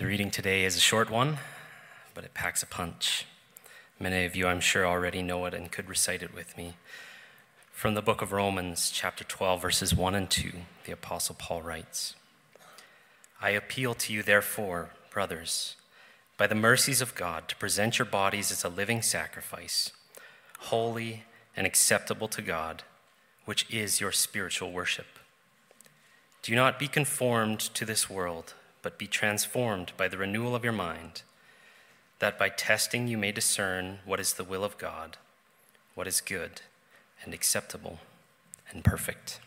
The reading today is a short one, but it packs a punch. Many of you, I'm sure, already know it and could recite it with me. From the book of Romans, chapter 12, verses 1 and 2, the Apostle Paul writes I appeal to you, therefore, brothers, by the mercies of God, to present your bodies as a living sacrifice, holy and acceptable to God, which is your spiritual worship. Do not be conformed to this world but be transformed by the renewal of your mind, that by testing you may discern what is the will of God, what is good and acceptable and perfect.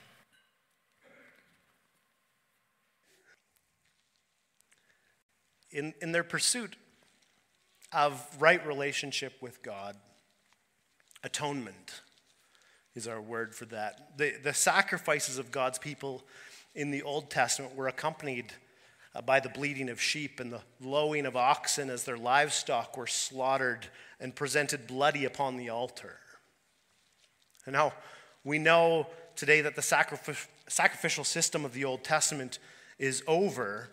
In, in their pursuit of right relationship with God, atonement is our word for that. The, the sacrifices of God's people in the Old Testament were accompanied uh, by the bleating of sheep and the lowing of oxen as their livestock were slaughtered and presented bloody upon the altar. And now we know today that the sacrific- sacrificial system of the Old Testament is over,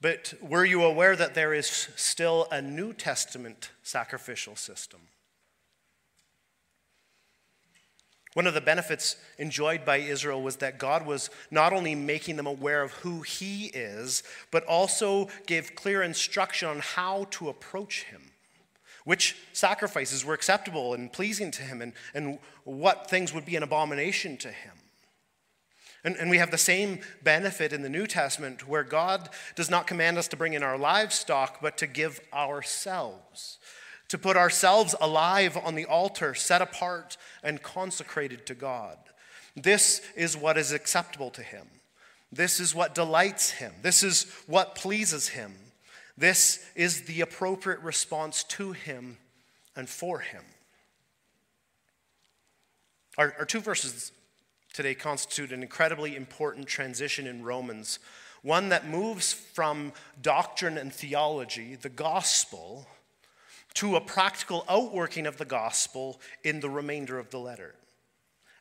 but were you aware that there is still a New Testament sacrificial system? One of the benefits enjoyed by Israel was that God was not only making them aware of who He is, but also gave clear instruction on how to approach Him, which sacrifices were acceptable and pleasing to Him, and, and what things would be an abomination to Him. And, and we have the same benefit in the New Testament where God does not command us to bring in our livestock, but to give ourselves to put ourselves alive on the altar, set apart and consecrated to God. This is what is acceptable to Him. This is what delights Him. This is what pleases Him. This is the appropriate response to Him and for Him. Our, our two verses today constitute an incredibly important transition in Romans, one that moves from doctrine and theology, the gospel, to a practical outworking of the gospel in the remainder of the letter.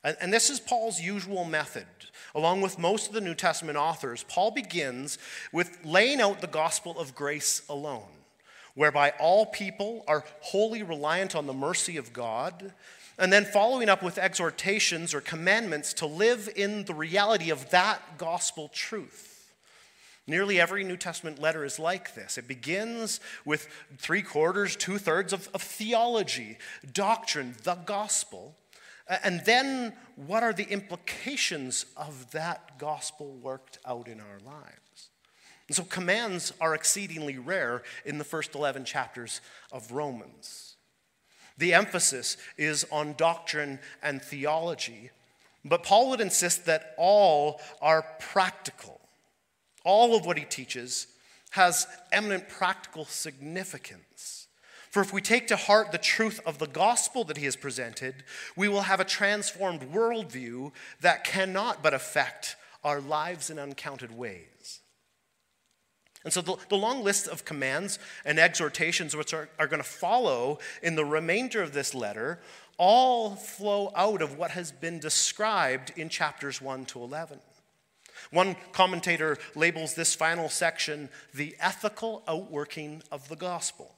And, and, this is Paul's usual method. Along with most of the New Testament authors, Paul begins with laying out the gospel of grace alone, whereby all people are wholly reliant on the mercy of God, and then following up with exhortations or commandments to live in the reality of that gospel truth. Nearly every New Testament letter is like this. It begins with three quarters, two thirds of, of theology, doctrine, the gospel. And then, what are the implications of that gospel worked out in our lives? And so, commands are exceedingly rare in the first 11 chapters of Romans. The emphasis is on doctrine and theology, but Paul would insist that all are practical all of what he teaches has eminent practical significance. For if we take to heart the truth of the gospel that he has presented, we will have a transformed worldview that cannot but affect our lives in uncounted ways. And so, the, the long list of commands and exhortations which are, are going to follow in the remainder of this letter all flow out of what has been described in chapters 1 to 11. One commentator labels this final section the ethical outworking of the gospel.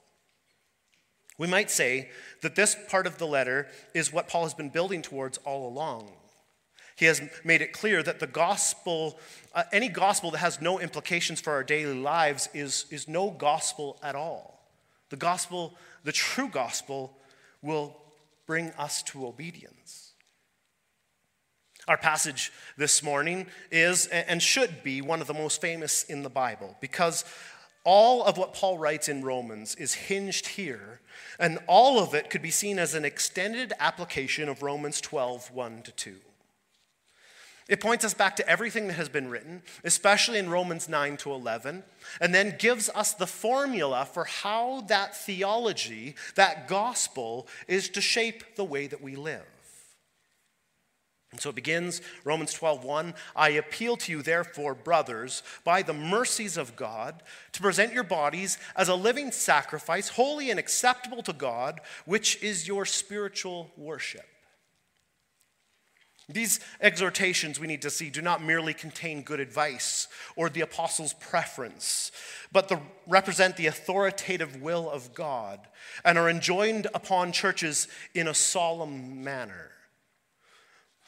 We might say that this part of the letter is what Paul has been building towards all along. He has made it clear that the gospel, uh, any gospel that has no implications for our daily lives, is, is no gospel at all. The gospel, the true gospel, will bring us to obedience. Our passage this morning is and should be one of the most famous in the Bible because all of what Paul writes in Romans is hinged here, and all of it could be seen as an extended application of Romans 12 1 to 2. It points us back to everything that has been written, especially in Romans 9 to 11, and then gives us the formula for how that theology, that gospel, is to shape the way that we live. And so it begins Romans 12:1, I appeal to you therefore brothers by the mercies of God to present your bodies as a living sacrifice holy and acceptable to God which is your spiritual worship. These exhortations we need to see do not merely contain good advice or the apostles' preference, but the, represent the authoritative will of God and are enjoined upon churches in a solemn manner.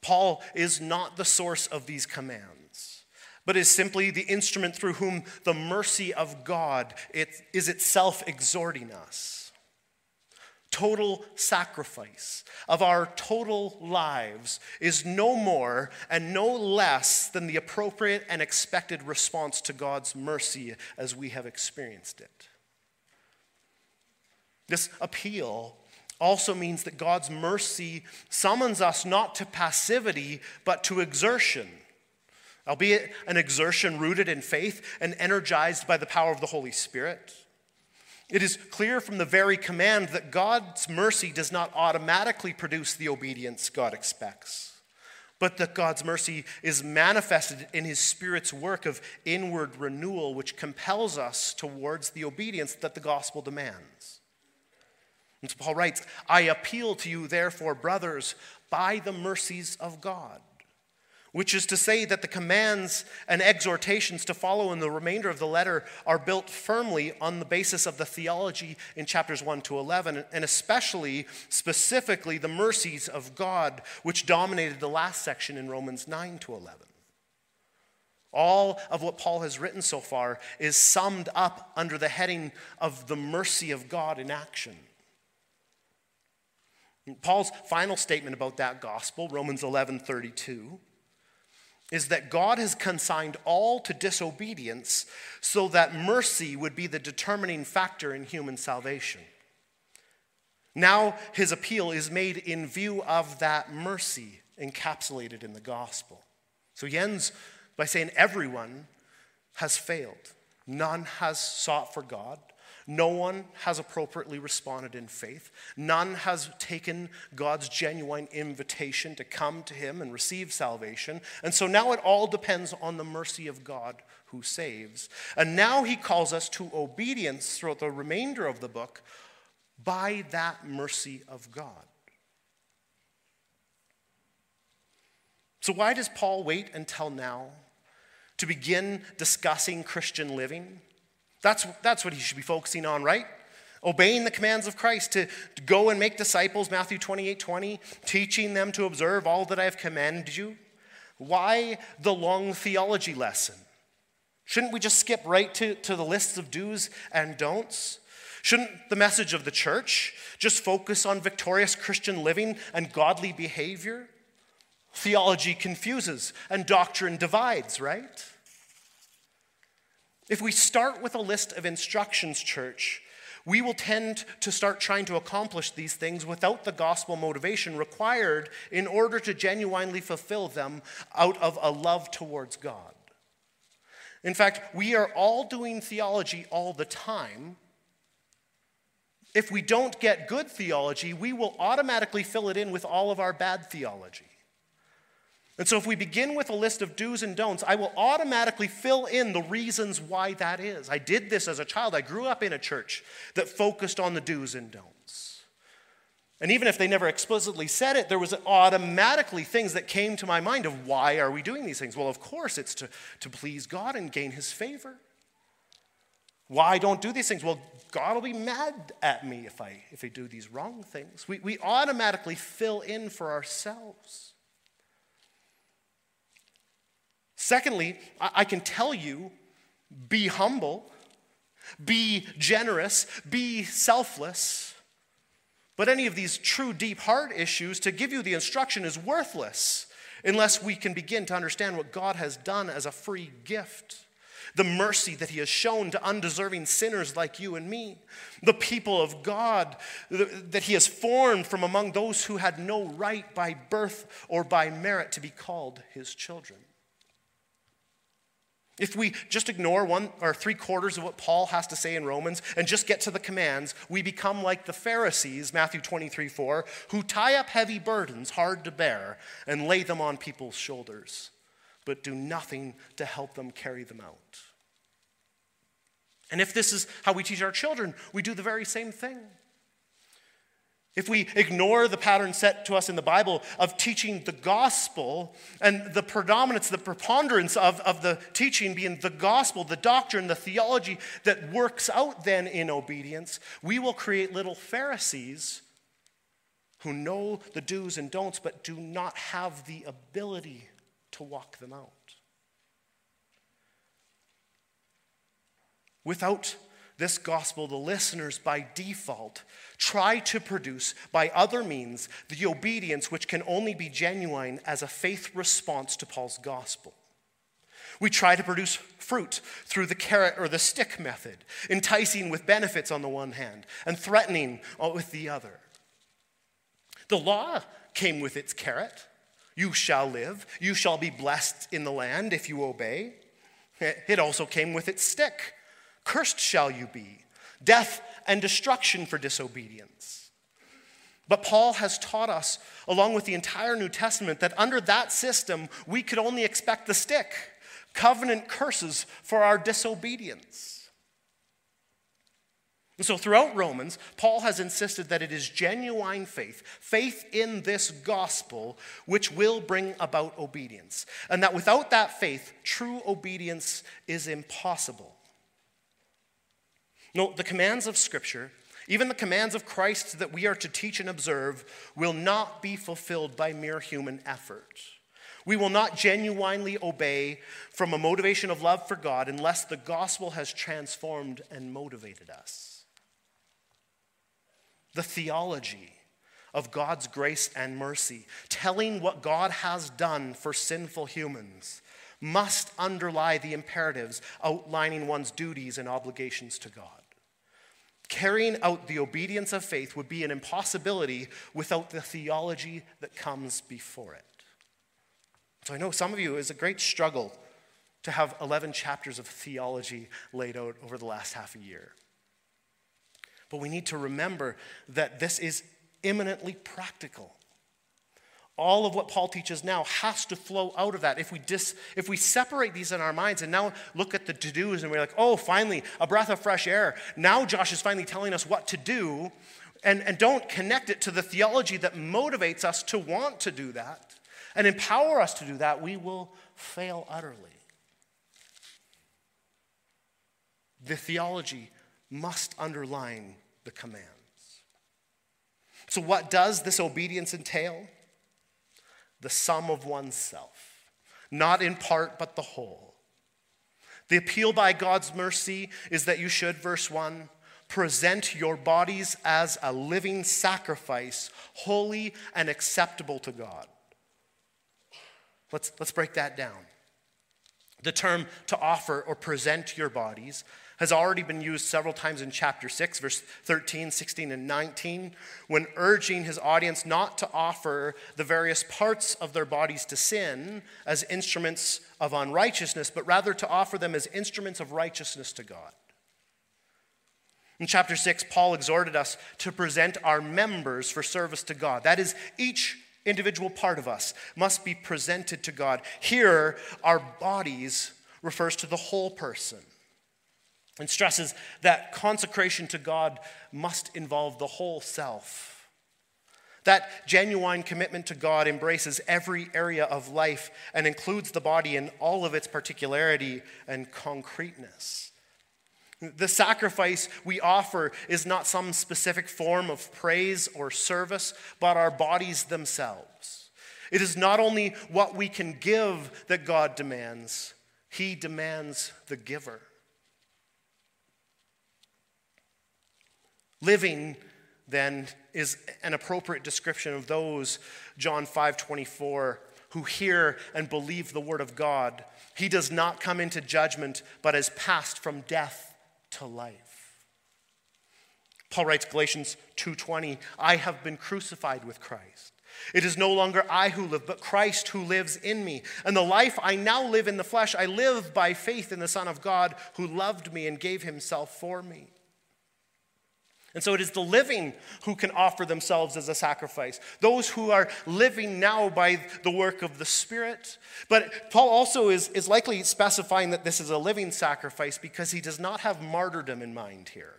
Paul is not the source of these commands, but is simply the instrument through whom the mercy of God is itself exhorting us total sacrifice of our total lives is no more and no less than the appropriate and expected response to God's mercy as we have experienced it. This appeal also means that God's mercy summons us not to passivity, but to exertion, albeit an exertion rooted in faith and energized by the power of the Holy Spirit. It is clear from the very command that God's mercy does not automatically produce the obedience God expects, but that God's mercy is manifested in His Spirit's work of inward renewal, which compels us towards the obedience that the gospel demands. And so Paul writes, I appeal to you, therefore, brothers, by the mercies of God which is to say that the commands and exhortations to follow in the remainder of the letter are built firmly on the basis of the theology in chapters 1 to 11, and especially, specifically, the mercies of God, which dominated the last section in Romans 9 to 11. All of what Paul has written so far is summed up under the heading of the mercy of God in action. Paul's final statement about that gospel, Romans 11 32, is that God has consigned all to disobedience so that mercy would be the determining factor in human salvation. Now, his appeal is made in view of that mercy encapsulated in the gospel. So he ends by saying, Everyone has failed. None has sought for God. No one has appropriately responded in faith. None has taken God's genuine invitation to come to Him and receive salvation. And so now it all depends on the mercy of God who saves. And now He calls us to obedience throughout the remainder of the book by that mercy of God. So, why does Paul wait until now to begin discussing Christian living? That's, that's what he should be focusing on, right? Obeying the commands of Christ to, to go and make disciples, Matthew 28 20, teaching them to observe all that I have commanded you. Why the long theology lesson? Shouldn't we just skip right to, to the lists of do's and don'ts? Shouldn't the message of the church just focus on victorious Christian living and godly behavior? Theology confuses and doctrine divides, right? If we start with a list of instructions, church, we will tend to start trying to accomplish these things without the gospel motivation required in order to genuinely fulfill them out of a love towards God. In fact, we are all doing theology all the time. If we don't get good theology, we will automatically fill it in with all of our bad theology. And so, if we begin with a list of do's and don'ts, I will automatically fill in the reasons why that is. I did this as a child. I grew up in a church that focused on the do's and don'ts. And even if they never explicitly said it, there was automatically things that came to my mind of why are we doing these things? Well, of course, it's to, to please God and gain his favor. Why don't do these things? Well, God will be mad at me if I, if I do these wrong things. We, we automatically fill in for ourselves. Secondly, I can tell you be humble, be generous, be selfless. But any of these true deep heart issues, to give you the instruction is worthless unless we can begin to understand what God has done as a free gift. The mercy that He has shown to undeserving sinners like you and me. The people of God that He has formed from among those who had no right by birth or by merit to be called His children. If we just ignore one or three quarters of what Paul has to say in Romans and just get to the commands, we become like the Pharisees, Matthew 23 4, who tie up heavy burdens hard to bear and lay them on people's shoulders, but do nothing to help them carry them out. And if this is how we teach our children, we do the very same thing. If we ignore the pattern set to us in the Bible of teaching the gospel and the predominance, the preponderance of, of the teaching being the gospel, the doctrine, the theology that works out then in obedience, we will create little Pharisees who know the do's and don'ts but do not have the ability to walk them out. Without this gospel, the listeners by default try to produce by other means the obedience which can only be genuine as a faith response to Paul's gospel. We try to produce fruit through the carrot or the stick method, enticing with benefits on the one hand and threatening with the other. The law came with its carrot. You shall live. You shall be blessed in the land if you obey. It also came with its stick. Cursed shall you be, death and destruction for disobedience. But Paul has taught us, along with the entire New Testament, that under that system, we could only expect the stick covenant curses for our disobedience. And so, throughout Romans, Paul has insisted that it is genuine faith, faith in this gospel, which will bring about obedience. And that without that faith, true obedience is impossible. No, the commands of Scripture, even the commands of Christ that we are to teach and observe, will not be fulfilled by mere human effort. We will not genuinely obey from a motivation of love for God unless the gospel has transformed and motivated us. The theology of God's grace and mercy, telling what God has done for sinful humans, must underlie the imperatives outlining one's duties and obligations to God. Carrying out the obedience of faith would be an impossibility without the theology that comes before it. So I know some of you is a great struggle to have 11 chapters of theology laid out over the last half a year. But we need to remember that this is imminently practical. All of what Paul teaches now has to flow out of that. If we, dis, if we separate these in our minds and now look at the to dos and we're like, oh, finally, a breath of fresh air. Now Josh is finally telling us what to do, and, and don't connect it to the theology that motivates us to want to do that and empower us to do that, we will fail utterly. The theology must underline the commands. So, what does this obedience entail? The sum of oneself, not in part, but the whole. The appeal by God's mercy is that you should, verse 1, present your bodies as a living sacrifice, holy and acceptable to God. Let's, let's break that down. The term to offer or present your bodies has already been used several times in chapter 6, verse 13, 16, and 19, when urging his audience not to offer the various parts of their bodies to sin as instruments of unrighteousness, but rather to offer them as instruments of righteousness to God. In chapter 6, Paul exhorted us to present our members for service to God. That is, each individual part of us must be presented to God. Here, our bodies refers to the whole person and stresses that consecration to God must involve the whole self. That genuine commitment to God embraces every area of life and includes the body in all of its particularity and concreteness. The sacrifice we offer is not some specific form of praise or service, but our bodies themselves. It is not only what we can give that God demands, He demands the giver. Living, then, is an appropriate description of those, John 5 24, who hear and believe the word of God. He does not come into judgment, but has passed from death to life. Paul writes Galatians 2:20, I have been crucified with Christ. It is no longer I who live, but Christ who lives in me. And the life I now live in the flesh, I live by faith in the Son of God who loved me and gave himself for me. And so it is the living who can offer themselves as a sacrifice, those who are living now by the work of the Spirit. But Paul also is, is likely specifying that this is a living sacrifice because he does not have martyrdom in mind here.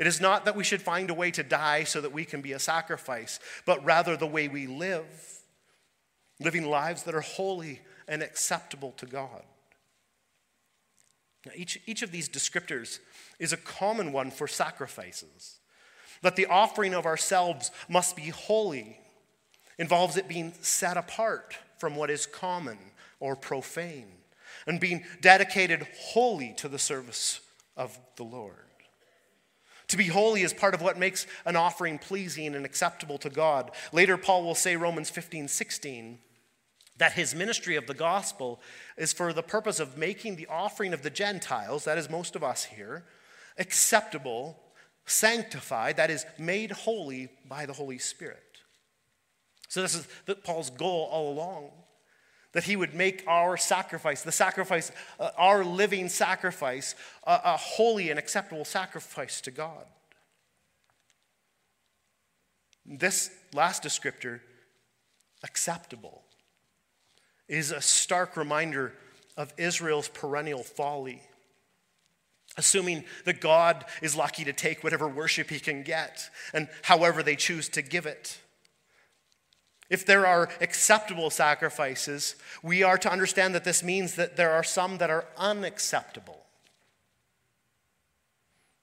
It is not that we should find a way to die so that we can be a sacrifice, but rather the way we live, living lives that are holy and acceptable to God. Now, each, each of these descriptors is a common one for sacrifices. That the offering of ourselves must be holy involves it being set apart from what is common or profane and being dedicated wholly to the service of the Lord. To be holy is part of what makes an offering pleasing and acceptable to God. Later, Paul will say, Romans 15, 16, that his ministry of the gospel is for the purpose of making the offering of the Gentiles, that is most of us here, acceptable, sanctified, that is, made holy by the Holy Spirit. So, this is Paul's goal all along that he would make our sacrifice, the sacrifice, uh, our living sacrifice, a, a holy and acceptable sacrifice to God. This last descriptor, acceptable, is a stark reminder of Israel's perennial folly. Assuming that God is lucky to take whatever worship he can get and however they choose to give it. If there are acceptable sacrifices, we are to understand that this means that there are some that are unacceptable.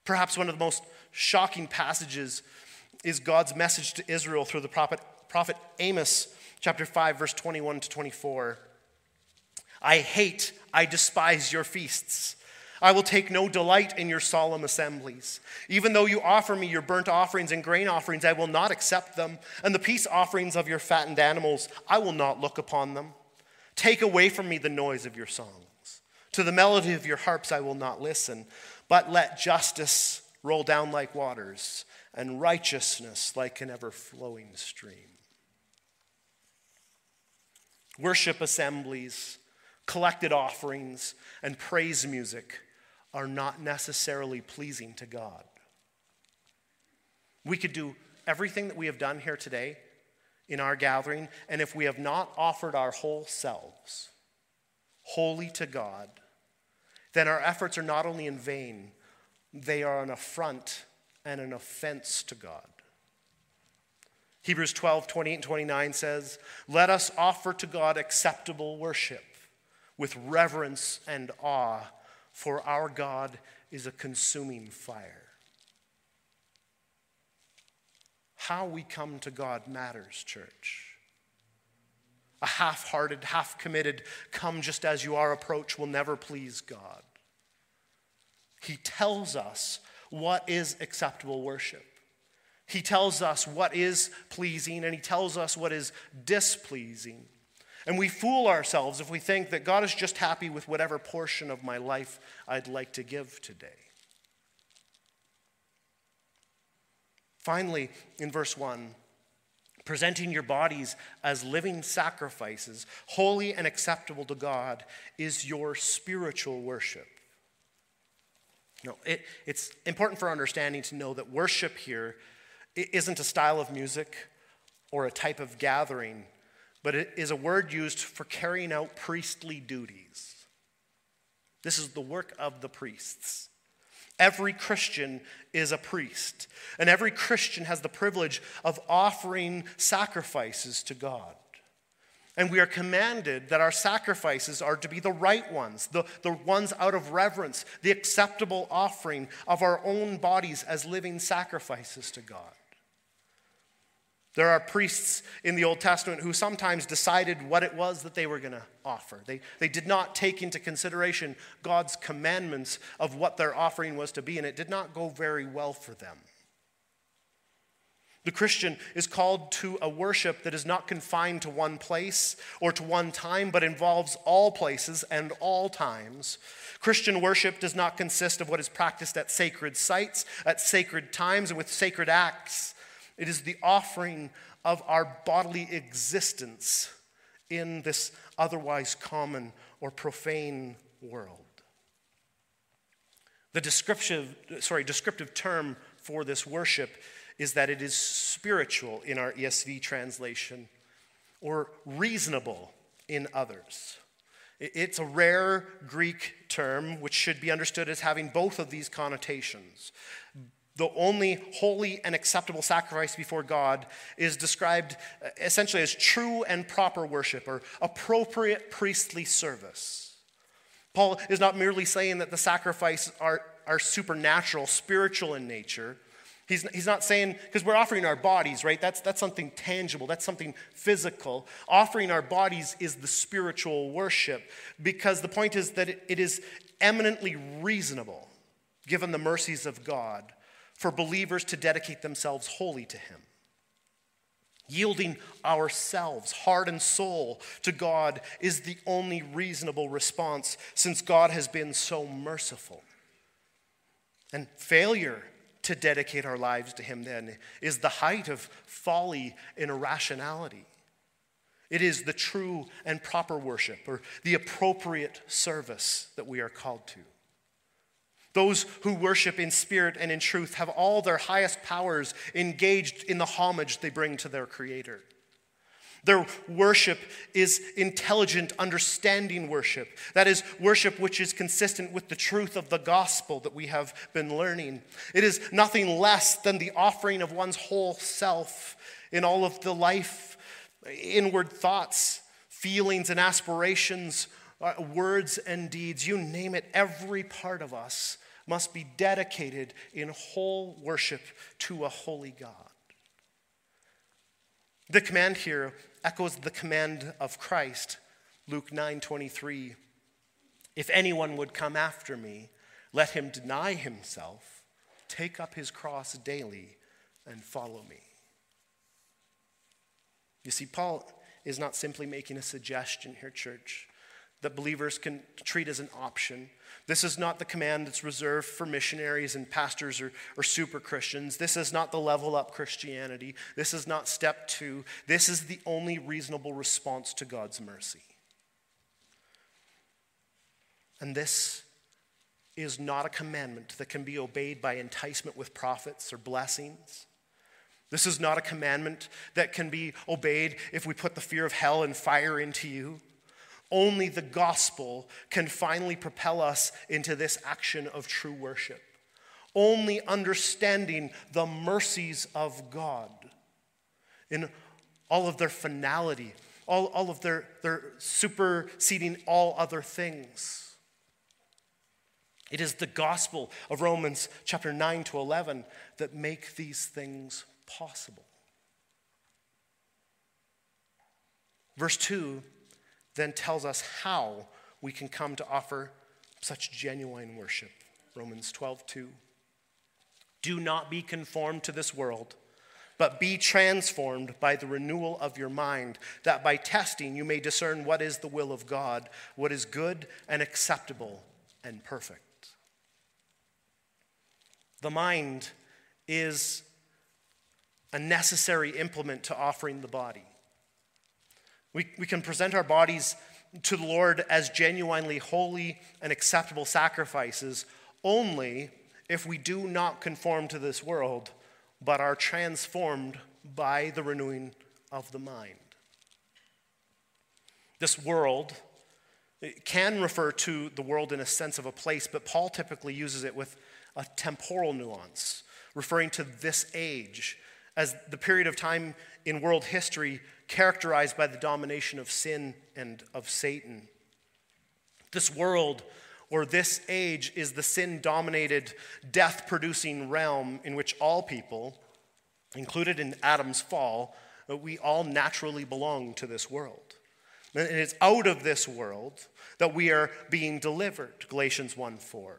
Perhaps one of the most shocking passages is God's message to Israel through the prophet, prophet Amos chapter 5, verse 21 to 24. I hate, I despise your feasts. I will take no delight in your solemn assemblies. Even though you offer me your burnt offerings and grain offerings, I will not accept them. And the peace offerings of your fattened animals, I will not look upon them. Take away from me the noise of your songs. To the melody of your harps, I will not listen. But let justice roll down like waters and righteousness like an ever flowing stream. Worship assemblies, collected offerings, and praise music are not necessarily pleasing to God. We could do everything that we have done here today in our gathering, and if we have not offered our whole selves wholly to God, then our efforts are not only in vain, they are an affront and an offense to God. Hebrews 12, 28 and 29 says, Let us offer to God acceptable worship with reverence and awe, for our God is a consuming fire. How we come to God matters, church. A half hearted, half committed, come just as you are approach will never please God. He tells us what is acceptable worship. He tells us what is pleasing and he tells us what is displeasing. And we fool ourselves if we think that God is just happy with whatever portion of my life I'd like to give today. Finally, in verse 1, presenting your bodies as living sacrifices, holy and acceptable to God, is your spiritual worship. Know, it, it's important for understanding to know that worship here isn't a style of music or a type of gathering but it is a word used for carrying out priestly duties. This is the work of the priests. Every Christian is a priest, and every Christian has the privilege of offering sacrifices to God. And we are commanded that our sacrifices are to be the right ones, the, the ones out of reverence, the acceptable offering of our own bodies as living sacrifices to God. There are priests in the Old Testament who sometimes decided what it was that they were going to offer. They, they did not take into consideration God's commandments of what their offering was to be, and it did not go very well for them. The Christian is called to a worship that is not confined to one place or to one time, but involves all places and all times. Christian worship does not consist of what is practiced at sacred sites, at sacred times, and with sacred acts. It is the offering of our bodily existence in this otherwise common or profane world. The descriptive, sorry, descriptive term for this worship is that it is spiritual in our ESV translation or reasonable in others. It's a rare Greek term which should be understood as having both of these connotations the only holy and acceptable sacrifice before God, is described uh, essentially as true and proper worship or appropriate priestly service. Paul is not merely saying that the sacrifices are, are supernatural, spiritual in nature. He's, he's not saying, because we're offering our bodies, right? That's, that's something tangible, that's something physical. Offering our bodies is the spiritual worship, because the point is that it, it is eminently reasonable, given the mercies of God, for believers to dedicate themselves wholly to Him. Yielding ourselves, heart and soul, to God is the only reasonable response since God has been so merciful. And failure to dedicate our lives to Him then is the height of folly and irrationality. It is the true and proper worship or the appropriate service that we are called to. Those who worship in spirit and in truth have all their highest powers engaged in the homage they bring to their Creator. Their worship is intelligent, understanding worship. That is worship which is consistent with the truth of the gospel that we have been learning. It is nothing less than the offering of one's whole self in all of the life, inward thoughts, feelings, and aspirations, uh, words and deeds. You name it, every part of us must be dedicated in whole worship to a holy God. The command here echoes the command of Christ, Luke 9 23. If anyone would come after me, let him deny himself, take up his cross daily, and follow me. You see, Paul is not simply making a suggestion here, church, that believers can treat as an option. This is not the command that's reserved for missionaries and pastors or, or super Christians. This is not the level up Christianity. This is not step two. This is the only reasonable response to God's mercy. And this is not a commandment that can be obeyed by enticement with profits or blessings. This is not a commandment that can be obeyed if we put the fear of hell and fire into you. Only the gospel can finally propel us into this action of true worship. Only understanding the mercies of God in all of their finality, all, all of their, their superseding all other things. It is the gospel of Romans chapter 9 to 11 that make these things possible. Verse 2 then tells us how we can come to offer such genuine worship. Romans 12, 2. Do not be conformed to this world, but be transformed by the renewal of your mind, that by testing you may discern what is the will of God, what is good and acceptable and perfect. The mind is a necessary implement to offering the body. We, we can present our bodies to the Lord as genuinely holy and acceptable sacrifices only if we do not conform to this world, but are transformed by the renewing of the mind. This world can refer to the world in a sense of a place, but Paul typically uses it with a temporal nuance, referring to this age as the period of time in world history characterized by the domination of sin and of Satan. This world or this age is the sin dominated, death producing realm in which all people, included in Adam's fall, uh, we all naturally belong to this world. And it's out of this world that we are being delivered, Galatians 1 4.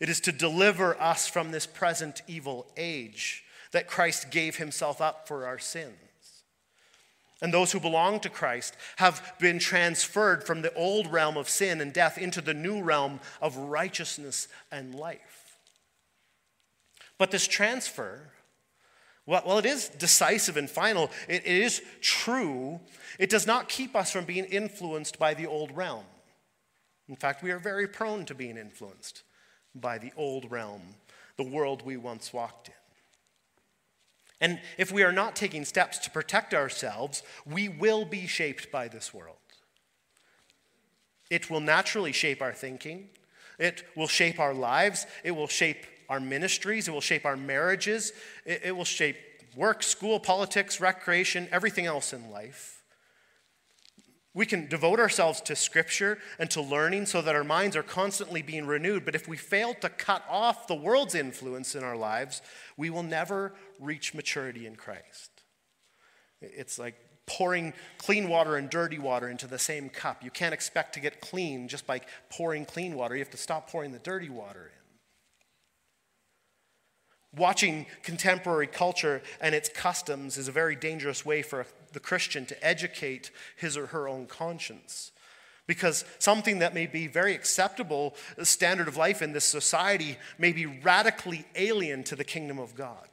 It is to deliver us from this present evil age that Christ gave himself up for our sins. And those who belong to Christ have been transferred from the old realm of sin and death into the new realm of righteousness and life. But this transfer, well, it is decisive and final, it is true. It does not keep us from being influenced by the old realm. In fact, we are very prone to being influenced by the old realm, the world we once walked in. And if we are not taking steps to protect ourselves, we will be shaped by this world. It will naturally shape our thinking, it will shape our lives, it will shape our ministries, it will shape our marriages, it, will shape work, school, politics, recreation, everything else in life. We can devote ourselves to scripture and to learning so that our minds are constantly being renewed. But if we fail to cut off the world's influence in our lives, we will never reach maturity in Christ. It's like pouring clean water and dirty water into the same cup. You can't expect to get clean just by pouring clean water. You have to stop pouring the dirty water in. Watching contemporary culture and its customs is a very dangerous way for the Christian to educate his or her own conscience. Because something that may be very acceptable standard of life in this society may be radically alien to the kingdom of God.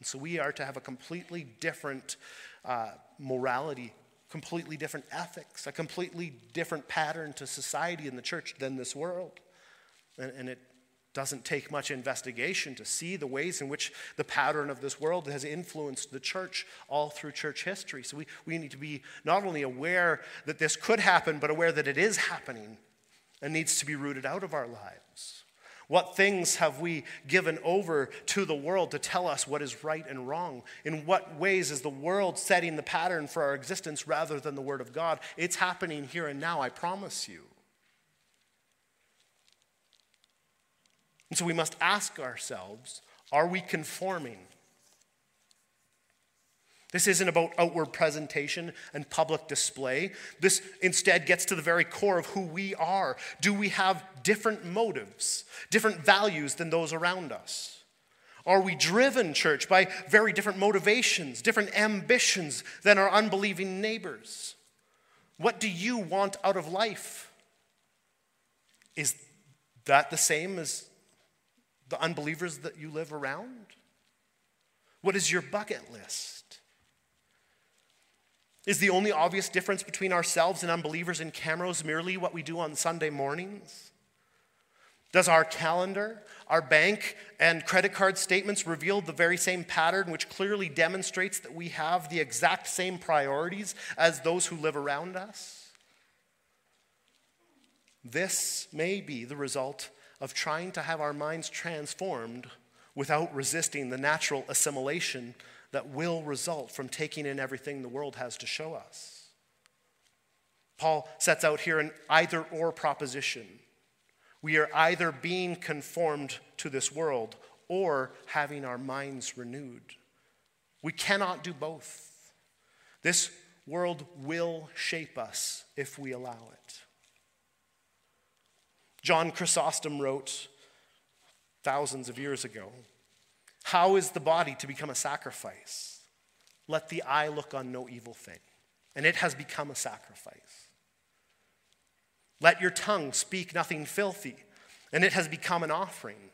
And so we are to have a completely different uh, morality, completely different ethics, a completely different pattern to society in the church than this world. And, and it doesn't take much investigation to see the ways in which the pattern of this world has influenced the church all through church history. So we, we need to be not only aware that this could happen, but aware that it is happening and needs to be rooted out of our lives. What things have we given over to the world to tell us what is right and wrong? In what ways is the world setting the pattern for our existence rather than the Word of God? It's happening here and now, I promise you. And so we must ask ourselves are we conforming? This isn't about outward presentation and public display. This instead gets to the very core of who we are. Do we have different motives, different values than those around us? Are we driven, church, by very different motivations, different ambitions than our unbelieving neighbors? What do you want out of life? Is that the same as the unbelievers that you live around? What is your bucket list? Is the only obvious difference between ourselves and unbelievers in Camrose merely what we do on Sunday mornings? Does our calendar, our bank, and credit card statements reveal the very same pattern, which clearly demonstrates that we have the exact same priorities as those who live around us? This may be the result of trying to have our minds transformed without resisting the natural assimilation that will result from taking in everything the world has to show us. Paul sets out here an either or proposition. We are either being conformed to this world or having our minds renewed. We cannot do both. This world will shape us if we allow it. John Chrysostom wrote thousands of years ago How is the body to become a sacrifice? Let the eye look on no evil thing. And it has become a sacrifice. Let your tongue speak nothing filthy, and it has become an offering.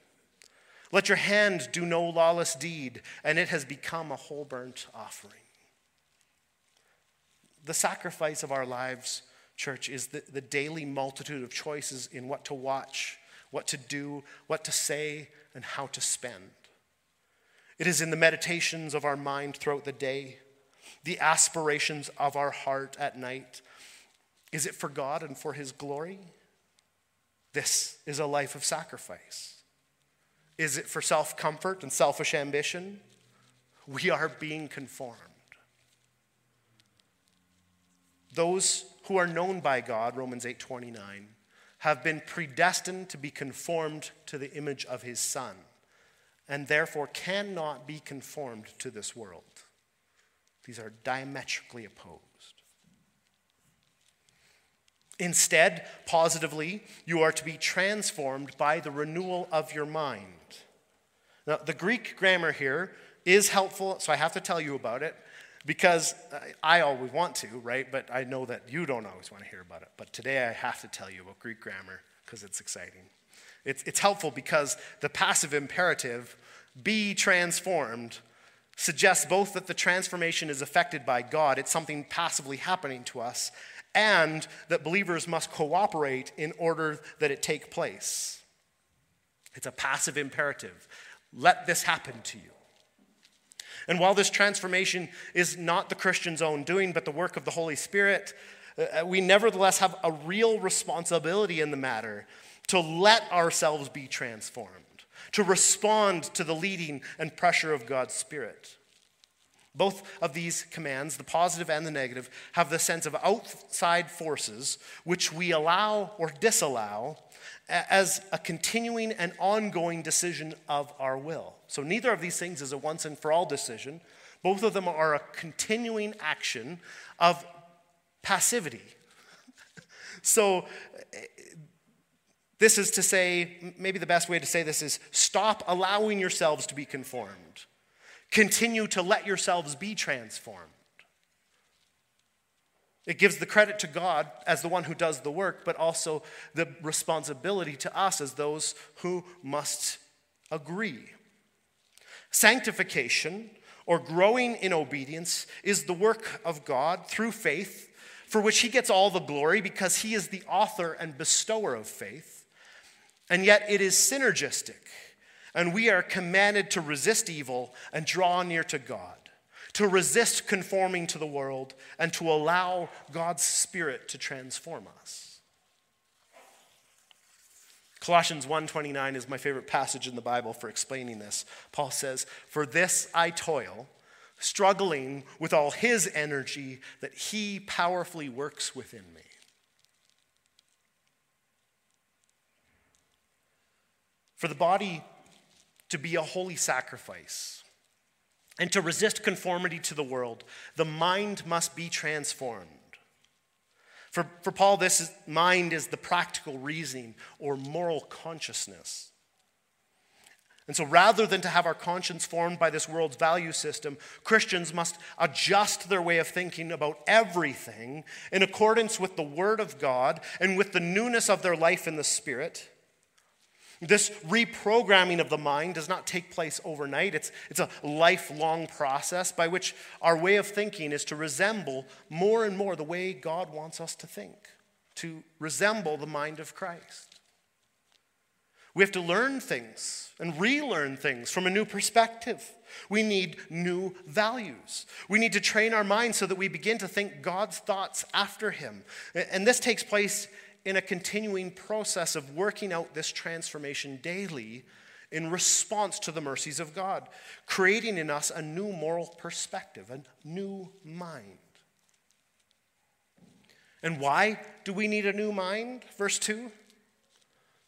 Let your hand do no lawless deed, and it has become a whole burnt offering. The sacrifice of our lives church, is the, the daily multitude of choices in what to watch, what to do, what to say, and how to spend. It is in the meditations of our mind throughout the day, the aspirations of our heart at night. Is it for God and for His glory? This is a life of sacrifice. Is it for self comfort and selfish ambition? We are being conformed. Those who are known by God, Romans 8:29, have been predestined to be conformed to the image of his son and therefore cannot be conformed to this world. These are diametrically opposed. Instead, positively, you are to be transformed by the renewal of your mind. Now, the Greek grammar here is helpful, so I have to tell you about it because I always want to, right? But I know that you don't always want to hear about it. But today I have to tell you about Greek grammar because it's exciting. It's, it's helpful because the passive imperative, be transformed, suggests both that the transformation is affected by God, it's something passively happening to us, and that believers must cooperate in order that it take place. It's a passive imperative. Let this happen to you. And while this transformation is not the Christian's own doing, but the work of the Holy Spirit, uh, we nevertheless have a real responsibility in the matter to let ourselves be transformed. to respond to the leading and pressure of God's Spirit. Both of these commands, the positive and the negative, have the sense of outside forces which we allow or disallow as a continuing and ongoing decision of our will. So neither of these things is a once and for all decision. Both of them are a continuing action of passivity. so this is to say, maybe the best way to say this is stop allowing yourselves to be conformed. Continue to let yourselves be transformed. It gives the credit to God as the one who does the work, but also the responsibility to us as those who must agree. Sanctification, or growing in obedience, is the work of God through faith, for which He gets all the glory because He is the author and bestower of faith. And yet it is synergistic and we are commanded to resist evil and draw near to God, to resist conforming to the world, and to allow God's Spirit to transform us. Colossians 1:29 is my favorite passage in the Bible for explaining this. Paul says, "For this I toil, struggling with all his energy that he powerfully works within me." For the body to be a holy sacrifice. And to resist conformity to the world, the mind must be transformed. For, for Paul, this is, mind is the practical reasoning or moral consciousness. And so, rather than to have our conscience formed by this world's value system, Christians must adjust their way of thinking about everything in accordance with the Word of God and with the newness of their life in the Spirit this reprogramming of the mind does not take place overnight. It's, it's a lifelong process by which our way of thinking is to resemble more and more the way God wants us to think, to resemble the mind of Christ. We have to learn things and relearn things from a new perspective. We need new values. We need to train our minds so that we begin to think God's thoughts after Him. And this takes place in a continuing process of working out this transformation daily in response to the mercies of God, creating in us a new moral perspective, a new mind. And why do we need a new mind? Verse 2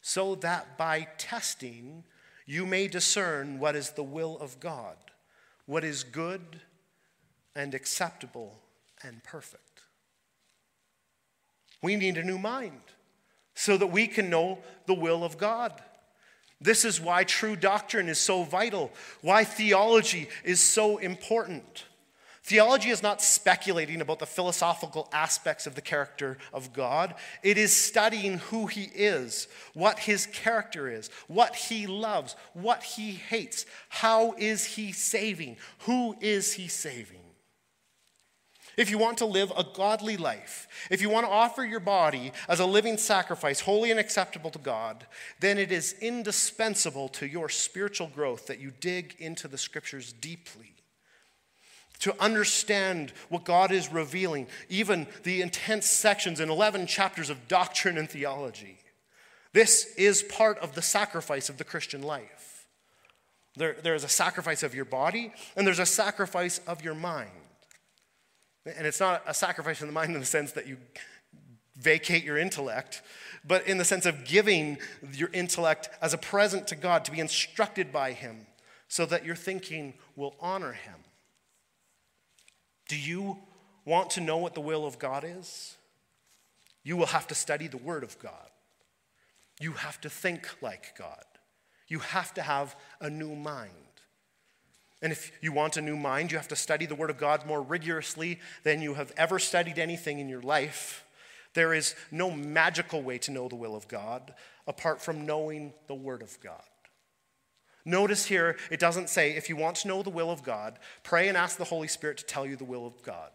so that by testing you may discern what is the will of God, what is good and acceptable and perfect. We need a new mind so that we can know the will of God. This is why true doctrine is so vital, why theology is so important. Theology is not speculating about the philosophical aspects of the character of God. It is studying who He is, what His character is, what He loves, what He hates, how is He saving, who is He saving. If you want to live a godly life, if you want to offer your body as a living sacrifice, holy and acceptable to God, then it is indispensable to your spiritual growth that you dig into the scriptures deeply. To understand what God is revealing, even the intense sections in 11 chapters of doctrine and theology. This is part of the sacrifice of the Christian life. There, there is a sacrifice of your body, and there's a sacrifice of your mind. And it's not a sacrifice in the mind in the sense that you vacate your intellect, but in the sense of giving your intellect as a present to God to be instructed by Him so that your thinking will honor Him. Do you want to know what the will of God is? You will have to study the Word of God. You have to think like God. You have to have a new mind. And if you want a new mind, you have to study the Word of God more rigorously than you have ever studied anything in your life. There is no magical way to know the will of God apart from knowing the Word of God. Notice here, it doesn't say, if you want to know the will of God, pray and ask the Holy Spirit to tell you the will of God.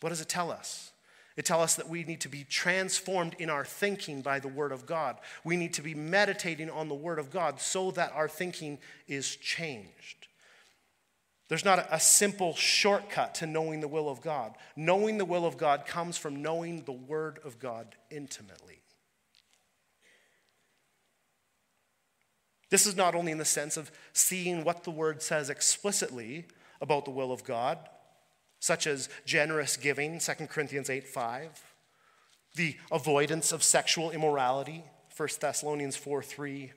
What does it tell us? It tells us that we need to be transformed in our thinking by the Word of God. We need to be meditating on the Word of God so that our thinking is changed. There's not a, simple shortcut to knowing the will of God. Knowing the will of God comes from knowing the Word of God intimately. This is not only in the sense of seeing what the word says explicitly about the will of God, such as generous giving, 2 Corinthians 8 5, the avoidance of sexual immorality, 1 Thessalonians 4 3,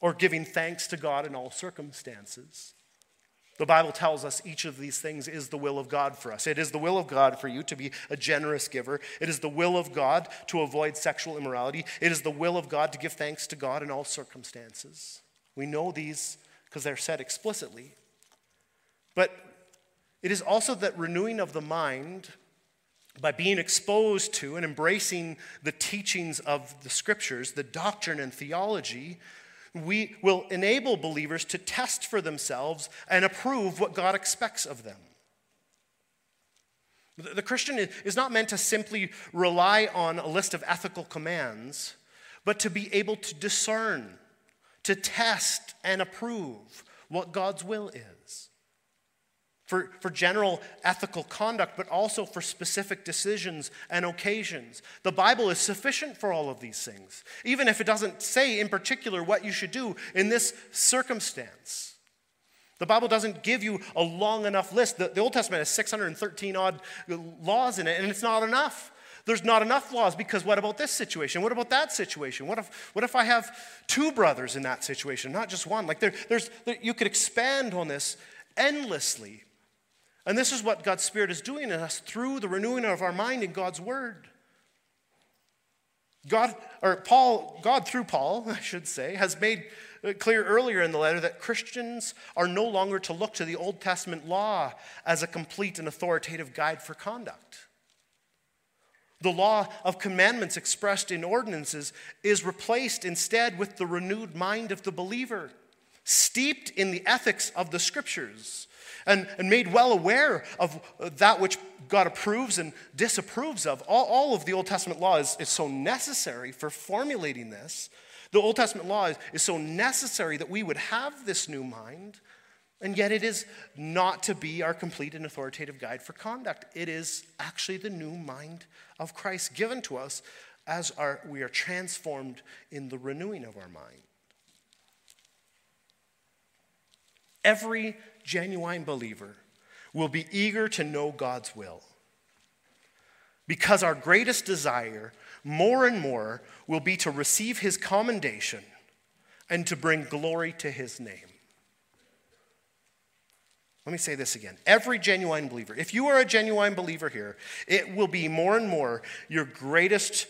or giving thanks to God in all circumstances. The Bible tells us each of these things is the will of God for us. It is the will of God for you to be a generous giver. It is the will of God to avoid sexual immorality. It is the will of God to give thanks to God in all circumstances. We know these because they're said explicitly. But it is also that renewing of the mind by being exposed to and embracing the teachings of the scriptures, the doctrine and theology, we will enable believers to test for themselves and approve what God expects of them. The Christian is not meant to simply rely on a list of ethical commands, but to be able to discern, to test and approve what God's will is for, for general ethical conduct, but also for specific decisions and occasions. The Bible is sufficient for all of these things, even if it doesn't say in particular what you should do in this circumstance. The Bible doesn't give you a long enough list. The, the Old Testament has 613 odd laws in it, and it's not enough. There's not enough laws because what about this situation? What about that situation? What if, what if I have two brothers in that situation, not just one? Like there, there's, there, you could expand on this endlessly. And this is what God's Spirit is doing in us through the renewing of our mind in God's Word. God, or Paul, God through Paul, I should say, has made clear earlier in the letter that Christians are no longer to look to the Old Testament law as a complete and authoritative guide for conduct. The law of commandments expressed in ordinances is replaced instead with the renewed mind of the believer, steeped in the ethics of the scriptures and, and made well aware of that which God approves and disapproves of. All, all of the Old Testament law is, is so necessary for formulating this. The Old Testament law is, is so necessary that we would have this new mind, and yet it is not to be our complete and authoritative guide for conduct. It is actually the new mind of Christ given to us as our, we are transformed in the renewing of our mind. Every genuine believer will be eager to know God's will. Because our greatest desire, more and more, will be to receive his commendation and to bring glory to his name. Let me say this again. Every genuine believer, if you are a genuine believer here, it will be more and more your greatest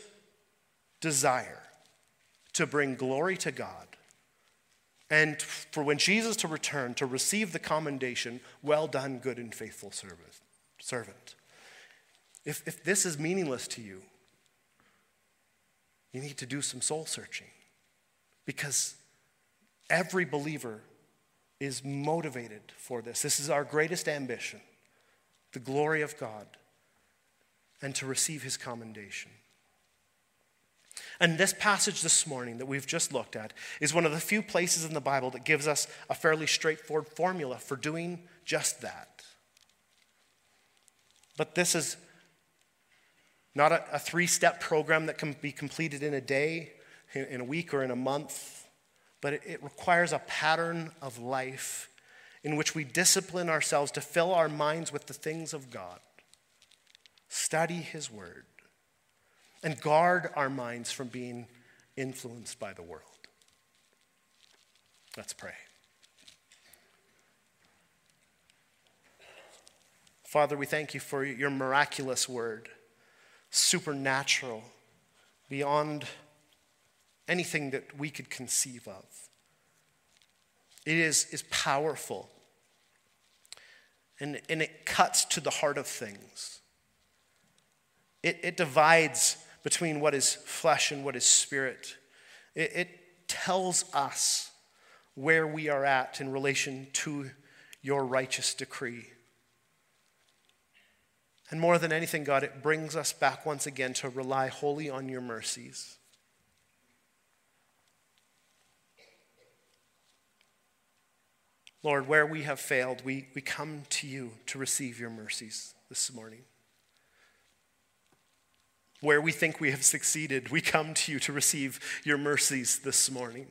desire to bring glory to God and for when Jesus to return to receive the commendation, well done, good and faithful servant. If, if this is meaningless to you, you need to do some soul searching because every believer is motivated for this. This is our greatest ambition the glory of God and to receive his commendation. And this passage this morning that we've just looked at is one of the few places in the Bible that gives us a fairly straightforward formula for doing just that. But this is not a, a three step program that can be completed in a day, in, in a week, or in a month, but it, it requires a pattern of life in which we discipline ourselves to fill our minds with the things of God, study His Word and guard our minds from being influenced by the world. Let's pray. Father, we thank you for your miraculous word, supernatural, beyond anything that we could conceive of. It is, is powerful, and, and it cuts to the heart of things. It, it divides between what is flesh and what is spirit. It, it tells us where we are at in relation to your righteous decree. And more than anything, God, it brings us back once again to rely wholly on your mercies. Lord, where we have failed, we, we come to you to receive your mercies this morning. Where we think we have succeeded, we come to you to receive your mercies this morning.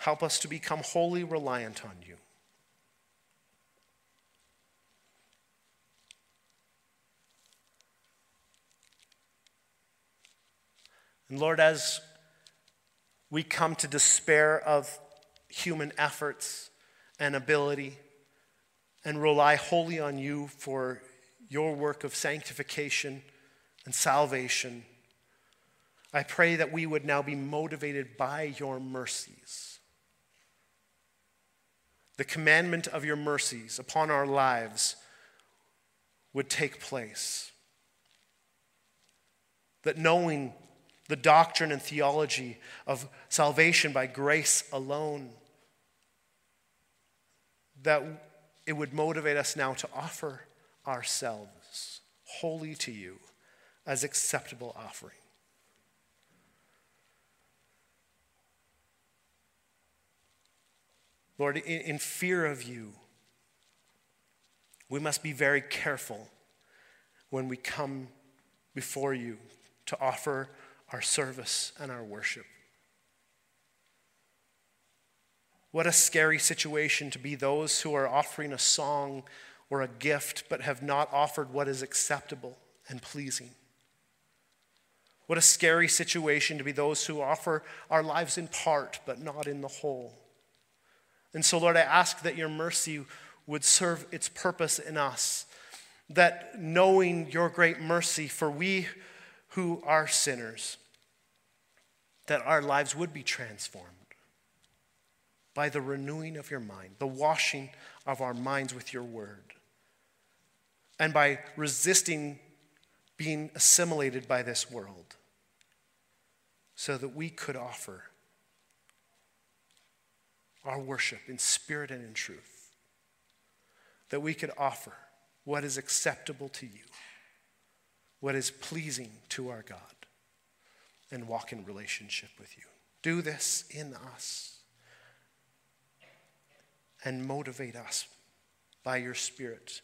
Help us to become wholly reliant on you. And Lord, as we come to despair of human efforts and ability and rely wholly on you for your work of sanctification and salvation, I pray that we would now be motivated by your mercies. The commandment of your mercies upon our lives would take place. That knowing the doctrine and theology of salvation by grace alone, that it would motivate us now to offer ourselves wholly to you as acceptable offering. Lord, in, in fear of you, we must be very careful when we come before you to offer our service and our worship. What a scary situation to be those who are offering a song or a gift but have not offered what is acceptable and pleasing. What a scary situation to be those who offer our lives in part but not in the whole. And so, Lord, I ask that your mercy would serve its purpose in us. That knowing your great mercy for we who are sinners, that our lives would be transformed by the renewing of your mind, the washing of our minds with your word, and by resisting being assimilated by this world, so that we could offer our worship in spirit and in truth, that we could offer what is acceptable to you what is pleasing to our God and walk in relationship with you. Do this in us and motivate us by your Spirit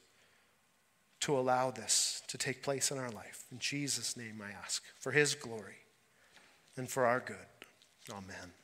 to allow this to take place in our life. In Jesus' name I ask, for his glory and for our good. Amen.